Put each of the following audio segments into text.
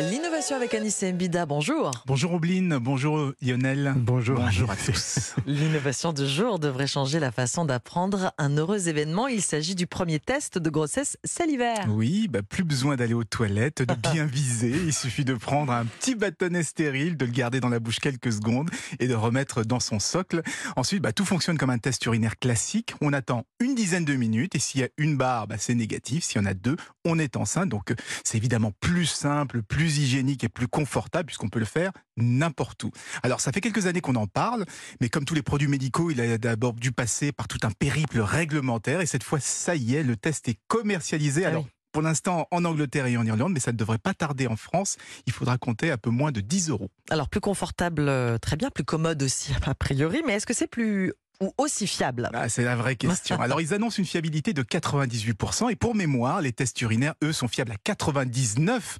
L'innovation avec Anis Mbida, bonjour. Bonjour Obline, bonjour Lionel. Bonjour. Bonjour à tous. L'innovation du jour devrait changer la façon d'apprendre un heureux événement. Il s'agit du premier test de grossesse salivaire. Oui, bah plus besoin d'aller aux toilettes, de bien viser. Il suffit de prendre un petit bâtonnet stérile, de le garder dans la bouche quelques secondes et de remettre dans son socle. Ensuite, bah, tout fonctionne comme un test urinaire classique. On attend une dizaine de minutes et s'il y a une barre, bah, c'est négatif. S'il y en a deux, on est enceinte. Donc c'est évidemment plus simple, plus hygiénique et plus confortable puisqu'on peut le faire n'importe où. Alors ça fait quelques années qu'on en parle, mais comme tous les produits médicaux, il a d'abord dû passer par tout un périple réglementaire et cette fois, ça y est, le test est commercialisé. Ah Alors, oui. Pour l'instant en Angleterre et en Irlande, mais ça ne devrait pas tarder en France. Il faudra compter un peu moins de 10 euros. Alors plus confortable, euh, très bien, plus commode aussi a priori, mais est-ce que c'est plus ou aussi fiable? Ah, c'est la vraie question. Alors, ils annoncent une fiabilité de 98%. Et pour mémoire, les tests urinaires, eux, sont fiables à 99%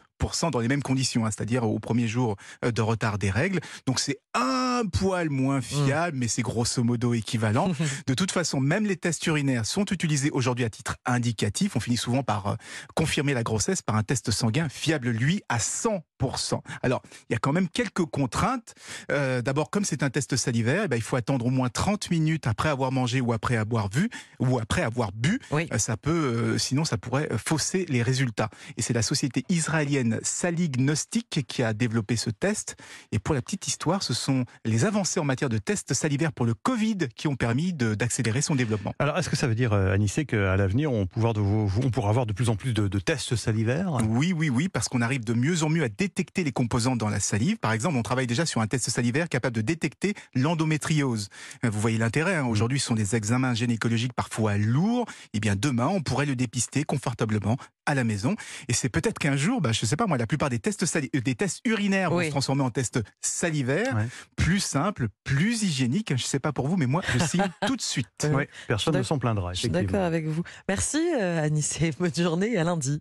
dans les mêmes conditions, hein, c'est-à-dire au premier jour euh, de retard des règles. Donc, c'est un poil moins fiable, mais c'est grosso modo équivalent. De toute façon, même les tests urinaires sont utilisés aujourd'hui à titre indicatif. On finit souvent par euh, confirmer la grossesse par un test sanguin fiable, lui, à 100%. Alors, il y a quand même quelques contraintes. Euh, D'abord, comme c'est un test salivaire, eh ben, il faut attendre au moins 30 minutes après avoir mangé ou après avoir vu ou après avoir bu. Oui. Euh, Ça peut, euh, sinon, ça pourrait fausser les résultats. Et c'est la société israélienne Salignostic qui a développé ce test. Et pour la petite histoire, ce sont les avancées en matière de tests salivaires pour le Covid qui ont permis d'accélérer son développement. Alors, est-ce que ça veut dire, euh, Anissé, qu'à l'avenir, on, pourra de- on pourra avoir de plus en plus de, de tests salivaires? Oui, oui, oui, parce qu'on arrive de mieux en mieux à détecter les composants dans la salive. Par exemple, on travaille déjà sur un test salivaire capable de détecter l'endométriose. Euh, Vous voyez l'intérêt, hein. aujourd'hui ce sont des examens gynécologiques parfois lourds. Eh bien demain, on pourrait le dépister confortablement à la maison. Et c'est peut-être qu'un jour, bah, je sais pas moi, la plupart des tests, sali- euh, des tests urinaires vont se transformer en tests salivaires, Ouais. plus simples, plus hygiéniques. Je sais pas pour vous, mais moi, je signe tout de suite. Ouais, Personne ne s'en plaindra, Je suis effectivement. d'accord avec vous. Merci euh, Anis et bonne journée et à lundi.